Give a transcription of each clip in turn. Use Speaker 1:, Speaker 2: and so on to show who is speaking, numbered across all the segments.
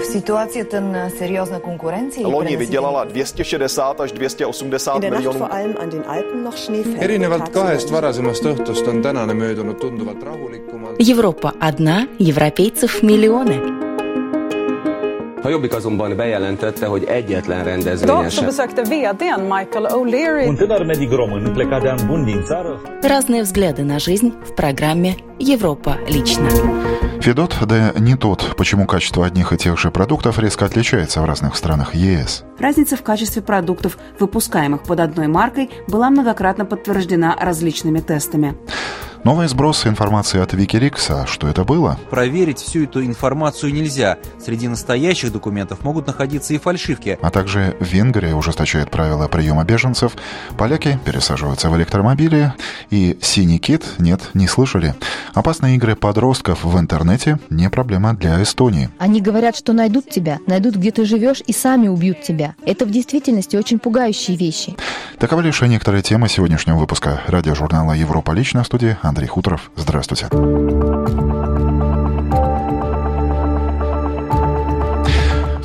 Speaker 1: В ситуации ten серьезной конкуренции
Speaker 2: Loni vydělala 260 až 280 miljonů.
Speaker 3: erinevalt kahest varasemast õhtust on tänane möödunud tunduvalt rahulikumalt.
Speaker 4: Европа одна, европейцев миллионы.
Speaker 5: A Jobbik azonban bejelentette, hogy egyetlen rendezvényen
Speaker 6: Idag så
Speaker 5: sem
Speaker 6: besökte vdn Michael O'Leary
Speaker 7: Un tânăr medic român plecat de an bun din țară
Speaker 4: Разные взгляды на жизнь в программе «Европа лично».
Speaker 8: Федот, да не тот, почему качество одних и тех же продуктов резко отличается в разных странах ЕС.
Speaker 9: Разница в качестве продуктов, выпускаемых под одной маркой, была многократно подтверждена различными тестами.
Speaker 8: Новый сброс информации от Wikileaks, а что это было?
Speaker 10: Проверить всю эту информацию нельзя. Среди настоящих документов могут находиться и фальшивки.
Speaker 8: А также Венгрия ужесточает правила приема беженцев, поляки пересаживаются в электромобили, и «Синий кит» нет, не слышали. Опасные игры подростков в интернете не проблема для Эстонии.
Speaker 11: Они говорят, что найдут тебя, найдут, где ты живешь, и сами убьют тебя. Это в действительности очень пугающие вещи.
Speaker 8: Таковы лишь некоторые темы сегодняшнего выпуска радиожурнала «Европа лично» в студии Андрей Хуторов. Здравствуйте.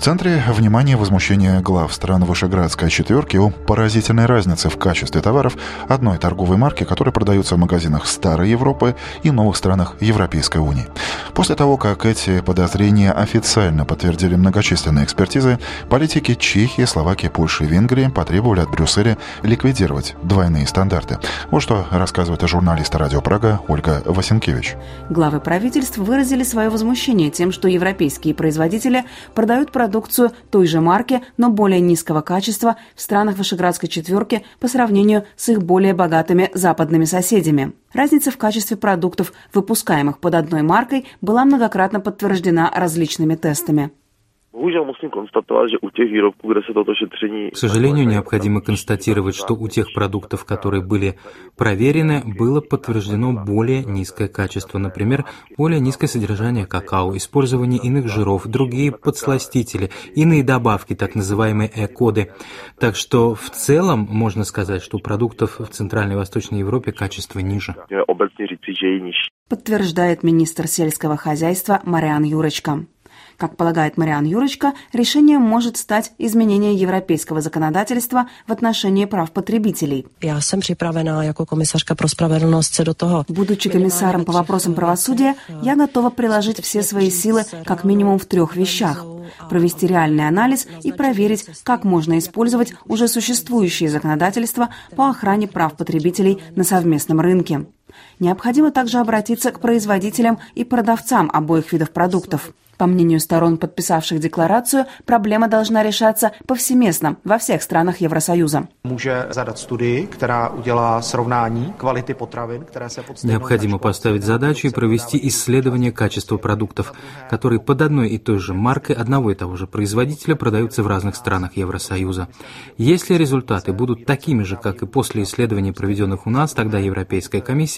Speaker 8: Центре внимания возмущения глав стран Вышеградской четверки о поразительной разнице в качестве товаров одной торговой марки, которая продается в магазинах Старой Европы и новых странах Европейской Унии. После того, как эти подозрения официально подтвердили многочисленные экспертизы, политики Чехии, Словакии, Польши и Венгрии потребовали от Брюсселя ликвидировать двойные стандарты. Вот что рассказывает журналист радио Прага Ольга Васенкевич.
Speaker 9: Главы правительств выразили свое возмущение тем, что европейские производители продают продукцию той же марки, но более низкого качества в странах Вышеградской четверки по сравнению с их более богатыми западными соседями. Разница в качестве продуктов, выпускаемых под одной маркой, была многократно подтверждена различными тестами.
Speaker 12: Bohužel musím konstatovat, že u těch výrobků, kde se toto šetření...
Speaker 13: К сожалению, необходимо констатировать, что у тех продуктов, которые были проверены, было подтверждено более низкое качество. Например, более низкое содержание какао, использование иных жиров, другие подсластители, иные добавки, так называемые э-коды. Так что в целом можно сказать, что у продуктов в Центральной и Восточной Европе качество ниже.
Speaker 9: Подтверждает министр сельского хозяйства Мариан Юрочка. Как полагает Мариан Юрочка, решением может стать изменение европейского законодательства в отношении прав потребителей.
Speaker 14: Já jsem připravená jako komisařka pro spravedlnost se do toho.
Speaker 9: Будучи комиссаром по вопросам правосудия, я готова приложить все свои силы как минимум в трех вещах. Провести реальный анализ и проверить, как можно использовать уже существующие законодательства по охране прав потребителей на совместном рынке. Необходимо также обратиться к производителям и продавцам обоих видов продуктов. По мнению сторон, подписавших декларацию, проблема должна решаться повсеместно во всех странах Евросоюза.
Speaker 13: Необходимо поставить задачу и провести исследование качества продуктов, которые под одной и той же маркой одного и того же производителя продаются в разных странах Евросоюза. Если результаты будут такими же, как и после исследований, проведенных у нас, тогда Европейская комиссия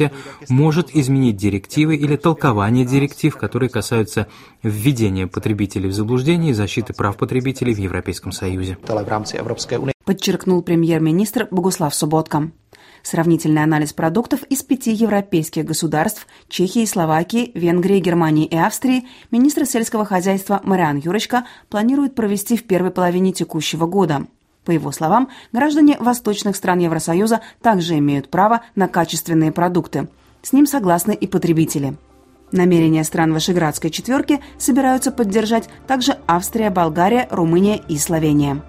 Speaker 13: может изменить директивы или толкование директив, которые касаются введения потребителей в заблуждение и защиты прав потребителей в Европейском Союзе.
Speaker 9: Подчеркнул премьер-министр Богуслав Субботка. Сравнительный анализ продуктов из пяти европейских государств – Чехии, Словакии, Венгрии, Германии и Австрии – министр сельского хозяйства Мариан Юрочка планирует провести в первой половине текущего года. По его словам, граждане восточных стран Евросоюза также имеют право на качественные продукты. С ним согласны и потребители. Намерения стран Вышеградской четверки собираются поддержать также Австрия, Болгария, Румыния и Словения.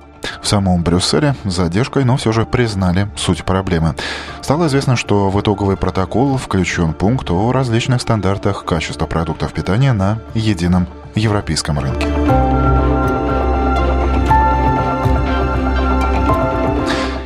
Speaker 8: В самом Брюсселе с задержкой, но все же признали суть проблемы. Стало известно, что в итоговый протокол включен пункт о различных стандартах качества продуктов питания на едином европейском рынке.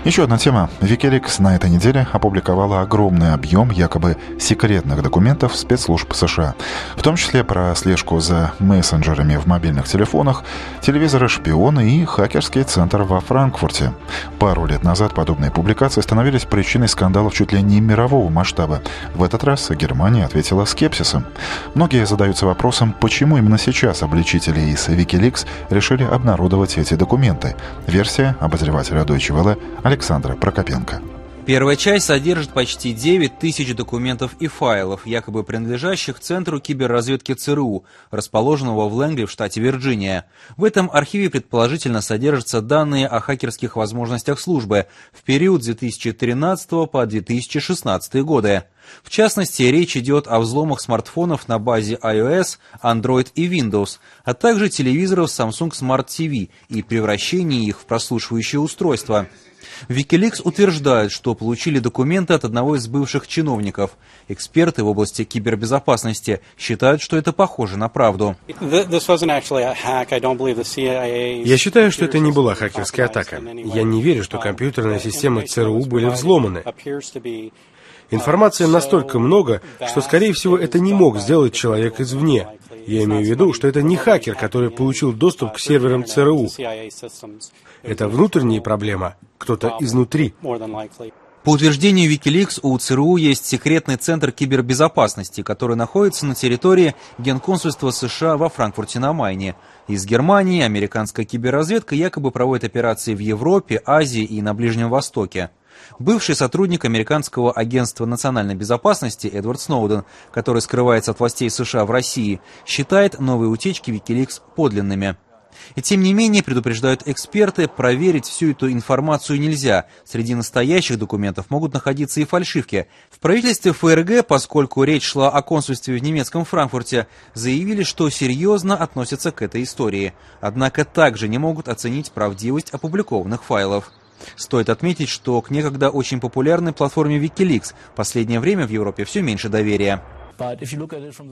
Speaker 8: Еще одна тема. Wikileaks на этой неделе опубликовала огромный объем якобы секретных документов спецслужб США, в том числе про слежку за мессенджерами в мобильных телефонах, телевизоры-шпионы и хакерский центр во Франкфурте. Пару лет назад подобные публикации становились причиной скандалов чуть ли не мирового масштаба. В этот раз Германия ответила скепсисом. Многие задаются вопросом, почему именно сейчас обличители из Wikileaks решили обнародовать эти документы. Версия обозревателя Deutsche Welle Александра Прокопенко.
Speaker 10: Первая часть содержит почти 9 тысяч документов и файлов, якобы принадлежащих Центру киберразведки ЦРУ, расположенного в Лэнгли в штате Вирджиния. В этом архиве предположительно содержатся данные о хакерских возможностях службы в период с 2013 по 2016 годы. В частности, речь идет о взломах смартфонов на базе iOS, Android и Windows, а также телевизоров Samsung Smart TV и превращении их в прослушивающее устройство. Wikileaks утверждает, что получили документы от одного из бывших чиновников. Эксперты в области кибербезопасности считают, что это похоже на правду.
Speaker 15: Я считаю, что это не была хакерская атака. Я не верю, что компьютерные системы ЦРУ были взломаны. Информации настолько много, что, скорее всего, это не мог сделать человек извне. Я имею в виду, что это не хакер, который получил доступ к серверам ЦРУ. Это внутренняя проблема, кто-то изнутри.
Speaker 10: По утверждению Wikileaks, у ЦРУ есть секретный центр кибербезопасности, который находится на территории Генконсульства США во Франкфурте на Майне. Из Германии американская киберразведка якобы проводит операции в Европе, Азии и на Ближнем Востоке. Бывший сотрудник американского агентства национальной безопасности Эдвард Сноуден, который скрывается от властей США в России, считает новые утечки Wikileaks подлинными. И тем не менее, предупреждают эксперты, проверить всю эту информацию нельзя. Среди настоящих документов могут находиться и фальшивки. В правительстве ФРГ, поскольку речь шла о консульстве в немецком Франкфурте, заявили, что серьезно относятся к этой истории. Однако также не могут оценить правдивость опубликованных файлов. Стоит отметить, что к некогда очень популярной платформе Wikileaks в последнее время в Европе все меньше доверия.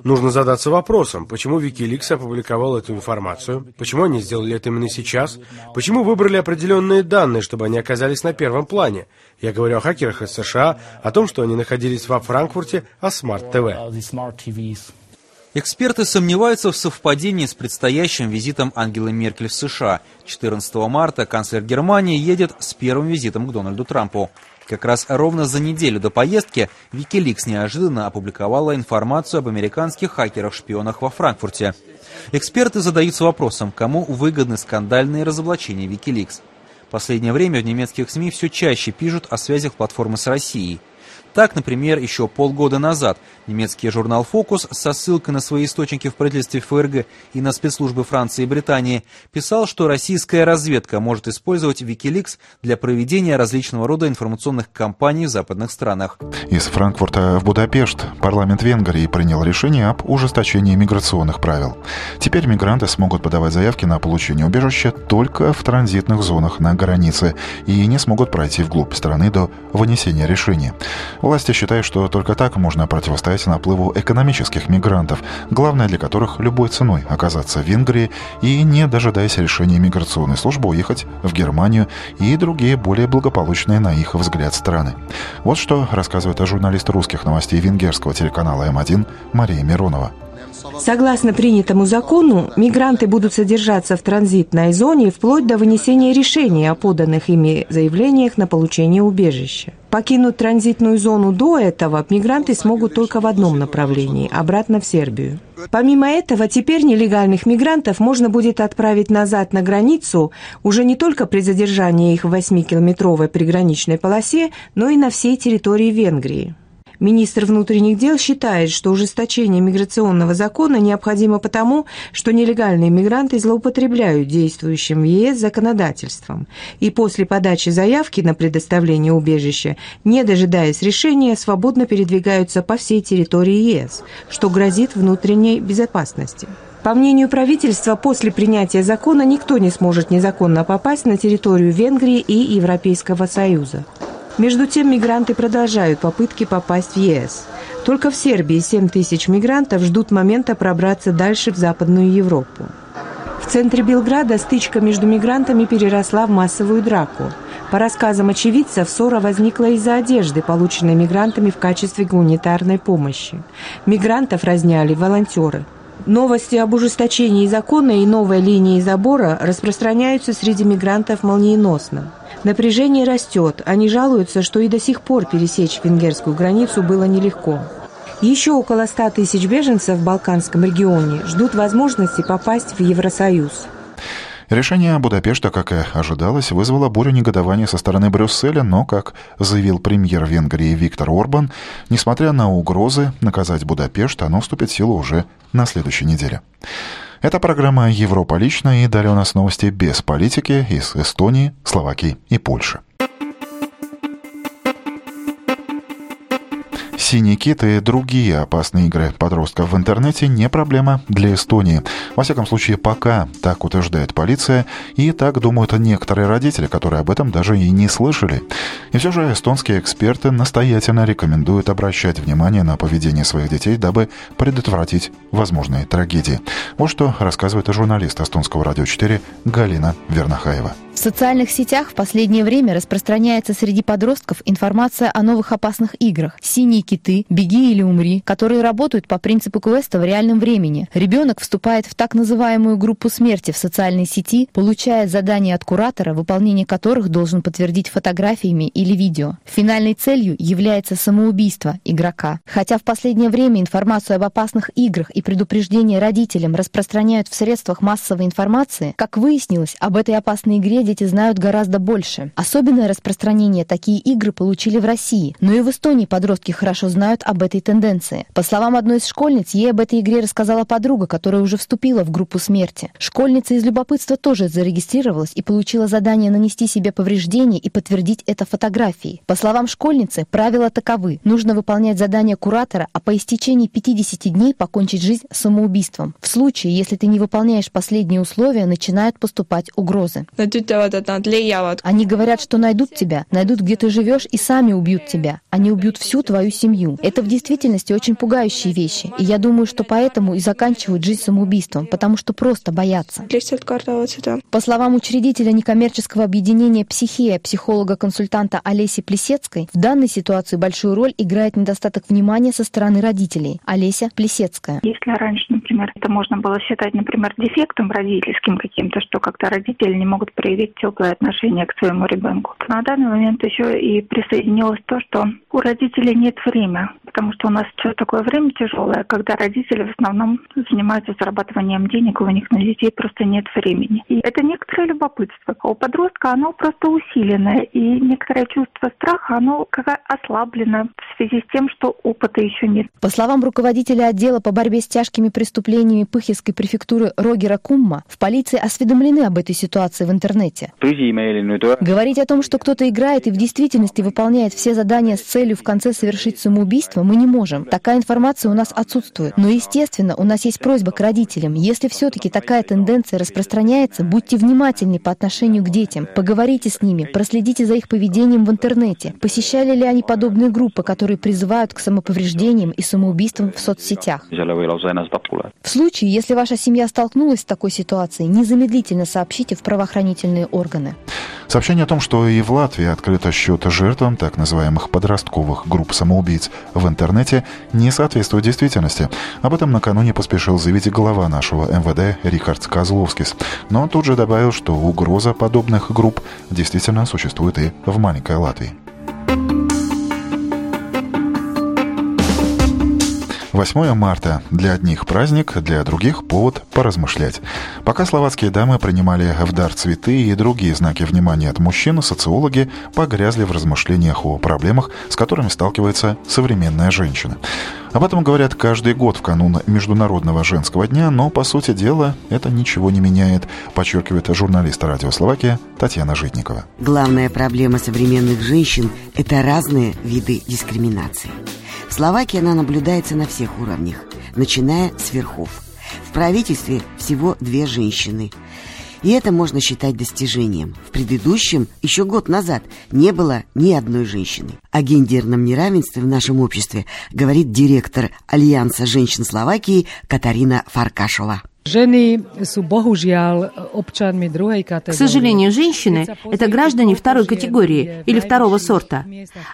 Speaker 15: Нужно задаться вопросом, почему Wikileaks опубликовал эту информацию, почему они сделали это именно сейчас, почему выбрали определенные данные, чтобы они оказались на первом плане. Я говорю о хакерах из США, о том, что они находились во Франкфурте, о Smart TV.
Speaker 10: Эксперты сомневаются в совпадении с предстоящим визитом Ангелы Меркель в США. 14 марта канцлер Германии едет с первым визитом к Дональду Трампу. Как раз ровно за неделю до поездки Wikileaks неожиданно опубликовала информацию об американских хакерах-шпионах во Франкфурте. Эксперты задаются вопросом, кому выгодны скандальные разоблачения Wikileaks. Последнее время в немецких СМИ все чаще пишут о связях платформы с Россией – так, например, еще полгода назад немецкий журнал «Фокус» со ссылкой на свои источники в правительстве ФРГ и на спецслужбы Франции и Британии писал, что российская разведка может использовать Wikileaks для проведения различного рода информационных кампаний в западных странах.
Speaker 8: Из Франкфурта в Будапешт парламент Венгрии принял решение об ужесточении миграционных правил. Теперь мигранты смогут подавать заявки на получение убежища только в транзитных зонах на границе и не смогут пройти вглубь страны до вынесения решения. Власти считают, что только так можно противостоять наплыву экономических мигрантов, главное для которых любой ценой оказаться в Венгрии и, не дожидаясь решения миграционной службы, уехать в Германию и другие более благополучные на их взгляд страны. Вот что рассказывает журналист русских новостей венгерского телеканала М1 Мария Миронова.
Speaker 16: Согласно принятому закону, мигранты будут содержаться в транзитной зоне вплоть до вынесения решения о поданных ими заявлениях на получение убежища. Покинуть транзитную зону до этого мигранты смогут только в одном направлении – обратно в Сербию. Помимо этого, теперь нелегальных мигрантов можно будет отправить назад на границу уже не только при задержании их в 8-километровой приграничной полосе, но и на всей территории Венгрии. Министр внутренних дел считает, что ужесточение миграционного закона необходимо потому, что нелегальные мигранты злоупотребляют действующим в ЕС законодательством и после подачи заявки на предоставление убежища, не дожидаясь решения, свободно передвигаются по всей территории ЕС, что грозит внутренней безопасности. По мнению правительства, после принятия закона никто не сможет незаконно попасть на территорию Венгрии и Европейского Союза. Между тем, мигранты продолжают попытки попасть в ЕС. Только в Сербии 7 тысяч мигрантов ждут момента пробраться дальше в Западную Европу. В центре Белграда стычка между мигрантами переросла в массовую драку. По рассказам очевидцев, ссора возникла из-за одежды, полученной мигрантами в качестве гуманитарной помощи. Мигрантов разняли волонтеры. Новости об ужесточении закона и новой линии забора распространяются среди мигрантов молниеносно. Напряжение растет. Они жалуются, что и до сих пор пересечь венгерскую границу было нелегко. Еще около 100 тысяч беженцев в Балканском регионе ждут возможности попасть в Евросоюз.
Speaker 8: Решение Будапешта, как и ожидалось, вызвало бурю негодования со стороны Брюсселя, но, как заявил премьер Венгрии Виктор Орбан, несмотря на угрозы наказать Будапешт, оно вступит в силу уже на следующей неделе. Это программа «Европа лично» и далее у нас новости без политики из Эстонии, Словакии и Польши. «Синий кит» и другие опасные игры подростков в интернете не проблема для Эстонии. Во всяком случае, пока, так утверждает полиция, и так думают некоторые родители, которые об этом даже и не слышали. И все же эстонские эксперты настоятельно рекомендуют обращать внимание на поведение своих детей, дабы предотвратить возможные трагедии. Вот что рассказывает журналист эстонского радио 4 Галина Вернахаева.
Speaker 11: В социальных сетях в последнее время распространяется среди подростков информация о новых опасных играх «Синие киты», «Беги или умри», которые работают по принципу квеста в реальном времени. Ребенок вступает в так называемую группу смерти в социальной сети, получает задания от куратора, выполнение которых должен подтвердить фотографиями или видео. Финальной целью является самоубийство игрока. Хотя в последнее время информацию об опасных играх и предупреждения родителям распространяют в средствах массовой информации, как выяснилось, об этой опасной игре дети знают гораздо больше. Особенное распространение такие игры получили в России, но и в Эстонии подростки хорошо знают об этой тенденции. По словам одной из школьниц, ей об этой игре рассказала подруга, которая уже вступила в группу смерти. Школьница из любопытства тоже зарегистрировалась и получила задание нанести себе повреждения и подтвердить это фотографией. По словам школьницы, правила таковы. Нужно выполнять задание куратора, а по истечении 50 дней покончить жизнь самоубийством. В случае, если ты не выполняешь последние условия, начинают поступать угрозы. Они говорят, что найдут тебя, найдут, где ты живешь, и сами убьют тебя. Они убьют всю твою семью. Это в действительности очень пугающие вещи. И я думаю, что поэтому и заканчивают жизнь самоубийством, потому что просто боятся. По словам учредителя некоммерческого объединения «Психия», психолога-консультанта Олеси Плесецкой, в данной ситуации большую роль играет недостаток внимания со стороны родителей. Олеся Плесецкая.
Speaker 17: Если раньше, например, это можно было считать, например, дефектом родительским каким-то, что когда родители не могут проявить теплое отношение к своему ребенку. На данный момент еще и присоединилось то, что у родителей нет времени, потому что у нас сейчас такое время тяжелое, когда родители в основном занимаются зарабатыванием денег, у них на детей просто нет времени. И это некоторое любопытство. У подростка оно просто усиленное, и некоторое чувство страха, оно как ослаблено в связи с тем, что опыта еще нет.
Speaker 11: По словам руководителя отдела по борьбе с тяжкими преступлениями Пыхельской префектуры Рогера Кумма, в полиции осведомлены об этой ситуации в интернете. Говорить о том, что кто-то играет и в действительности выполняет все задания с целью в конце совершить самоубийство, мы не можем. Такая информация у нас отсутствует. Но, естественно, у нас есть просьба к родителям. Если все-таки такая тенденция распространяется, будьте внимательны по отношению к детям. Поговорите с ними, проследите за их поведением в интернете. Посещали ли они подобные группы, которые призывают к самоповреждениям и самоубийствам в соцсетях? В случае, если ваша семья столкнулась с такой ситуацией, незамедлительно сообщите в правоохранительные органы.
Speaker 8: Сообщение о том, что и в Латвии открыто счет жертвам так называемых подростковых групп самоубийц в интернете, не соответствует действительности. Об этом накануне поспешил заявить глава нашего МВД Рихард Козловскис. Но тут же добавил, что угроза подобных групп действительно существует и в маленькой Латвии. 8 марта. Для одних праздник, для других повод поразмышлять. Пока словацкие дамы принимали в дар цветы и другие знаки внимания от мужчин, социологи погрязли в размышлениях о проблемах, с которыми сталкивается современная женщина. Об этом говорят каждый год в канун Международного женского дня, но, по сути дела, это ничего не меняет, подчеркивает журналист радио Словакия Татьяна Житникова.
Speaker 18: Главная проблема современных женщин – это разные виды дискриминации. В Словакии она наблюдается на всех уровнях, начиная с верхов. В правительстве всего две женщины. И это можно считать достижением. В предыдущем, еще год назад, не было ни одной женщины. О гендерном неравенстве в нашем обществе говорит директор Альянса женщин Словакии Катарина Фаркашова.
Speaker 19: К сожалению, женщины – это граждане второй категории или второго сорта.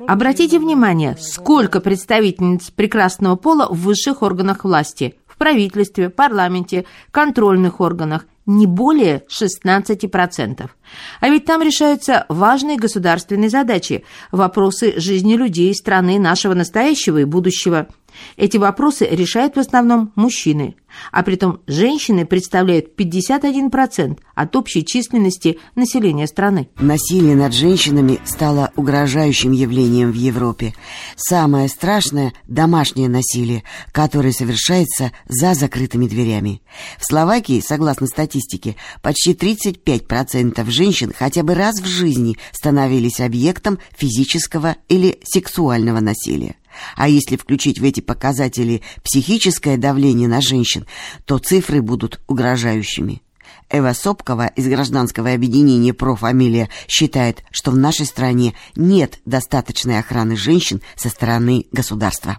Speaker 19: Обратите внимание, сколько представительниц прекрасного пола в высших органах власти, в правительстве, парламенте, контрольных органах – не более 16%. А ведь там решаются важные государственные задачи, вопросы жизни людей страны нашего настоящего и будущего – Эти вопросы решают в основном мужчины, а притом женщины представляют 51% от общей численности населения страны.
Speaker 18: Насилие над женщинами стало угрожающим явлением в Европе. Самое страшное – домашнее насилие, которое совершается за закрытыми дверями. В Словакии, согласно статистике, почти 35% женщин хотя бы раз в жизни становились объектом физического или сексуального насилия. А если включить в эти показатели психическое давление на женщин, то цифры будут угрожающими. Эва Сопкова из гражданского объединения «Профамилия» считает, что в нашей стране нет достаточной охраны женщин со стороны государства.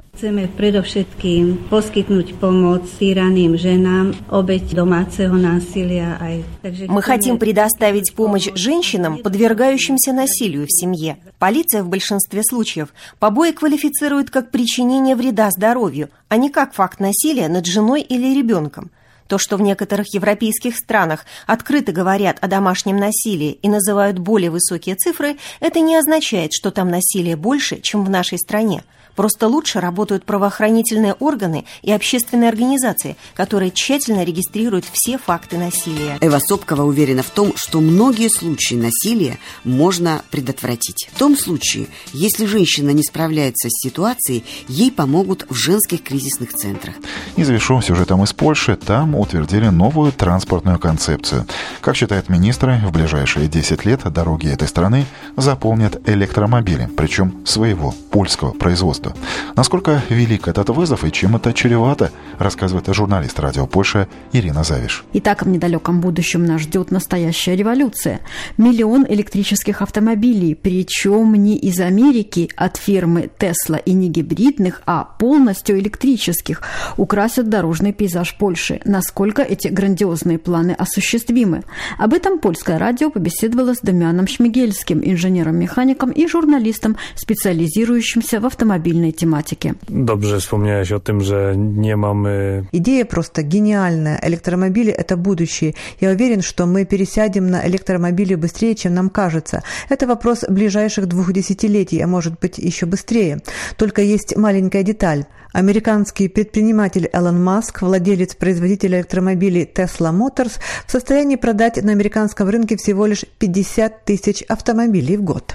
Speaker 18: Мы
Speaker 20: хотим предоставить помощь женщинам, подвергающимся насилию в семье. Полиция в большинстве случаев побои квалифицирует как причинение вреда здоровью, а не как факт насилия над женой или ребенком. То, что в некоторых европейских странах открыто говорят о домашнем насилии и называют более высокие цифры, это не означает, что там насилие больше, чем в нашей стране. Просто лучше работают правоохранительные органы и общественные организации, которые тщательно регистрируют все факты насилия.
Speaker 18: Эва Сопкова уверена в том, что многие случаи насилия можно предотвратить. В том случае, если женщина не справляется с ситуацией, ей помогут в женских кризисных центрах.
Speaker 8: И завершу сюжетом из Польши. Там утвердили новую транспортную концепцию. Как считают министры, в ближайшие 10 лет дороги этой страны заполнят электромобили, причем своего польского производства года. Насколько велик этот вызов и чем это чревато, рассказывает журналист радио Польша Ирина Завиш.
Speaker 21: Итак, в недалеком будущем нас ждет настоящая революция. Миллион электрических автомобилей, причем не из Америки от фирмы Tesla и не гибридных, а полностью электрических, украсят дорожный пейзаж Польши. Насколько эти грандиозные планы осуществимы? Об этом польское радио побеседовало с Дамианом Шмигельским, инженером-механиком и журналистом, специализирующимся в автомобильном автомобильной тематики.
Speaker 22: Dobrze wspomniałeś o tym, że nie mamy...
Speaker 23: Идея просто гениальная. Электромобили – это будущее. Я уверен, что мы пересядем на электромобили быстрее, чем нам кажется. Это вопрос ближайших двух десятилетий, а может быть еще быстрее. Только есть маленькая деталь. Американский предприниматель Элон Маск, владелец производителя электромобилей Tesla Motors, в состоянии продать на американском рынке всего лишь 50 тысяч автомобилей в год.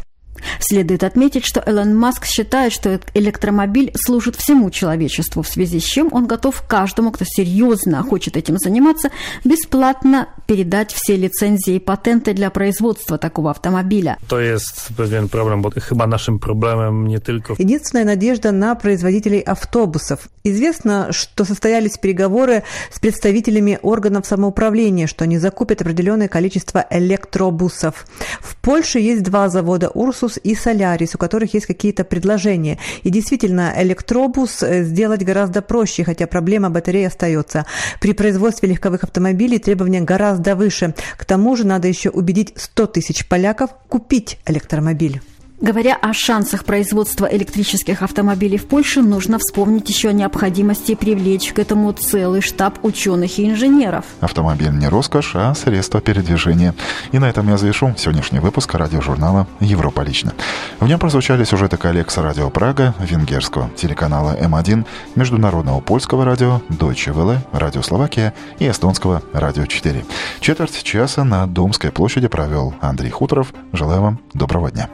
Speaker 21: Следует отметить, что Элон Маск считает, что электромобиль служит всему человечеству, в связи с чем он готов каждому, кто серьезно хочет этим заниматься, бесплатно передать все лицензии и патенты для производства такого автомобиля.
Speaker 22: То есть pewien problem, bo chyba naszym problemem nie tylko...
Speaker 23: Единственная надежда на производителей автобусов. Известно, что состоялись переговоры с представителями органов самоуправления, что они закупят определенное количество электробусов. В Польше есть два завода «Урсус» Лексус и Солярис, у которых есть какие-то предложения. И действительно, электробус э, сделать гораздо проще, хотя проблема батареи остается. При производстве легковых автомобилей требования гораздо выше. К тому же надо еще убедить 100 тысяч поляков купить электромобиль.
Speaker 21: Говоря о шансах производства электрических автомобилей в Польше, нужно вспомнить еще о необходимости привлечь к этому целый штаб ученых и инженеров.
Speaker 8: Автомобиль не роскошь, а средство передвижения. И на этом я завершу сегодняшний выпуск радиожурнала «Европа лично». В нем прозвучали сюжеты коллег с радио Прага, венгерского телеканала М1, международного польского радио Deutsche Welle, радио Словакия и эстонского радио 4. Четверть часа на Домской площади провел Андрей Хуторов. Желаю вам доброго дня.